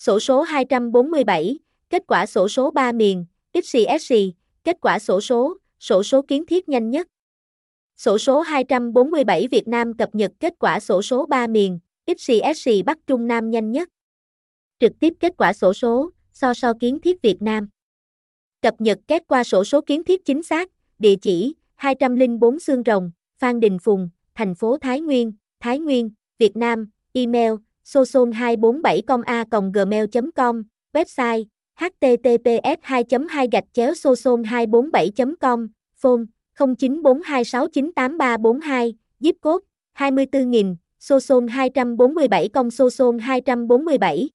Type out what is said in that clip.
Sổ số 247, kết quả sổ số 3 miền, XCSC, kết quả sổ số, sổ số kiến thiết nhanh nhất. Sổ số 247 Việt Nam cập nhật kết quả sổ số 3 miền, XCSC Bắc Trung Nam nhanh nhất. Trực tiếp kết quả sổ số, so so kiến thiết Việt Nam. Cập nhật kết qua sổ số kiến thiết chính xác, địa chỉ 204 Xương Rồng, Phan Đình Phùng, thành phố Thái Nguyên, Thái Nguyên, Việt Nam, email soson247com a.gmail.com, website https 2 2 gạch chéo soson 247 com phone 0942698342, zip code 24000, Soson 247 công Soson 247.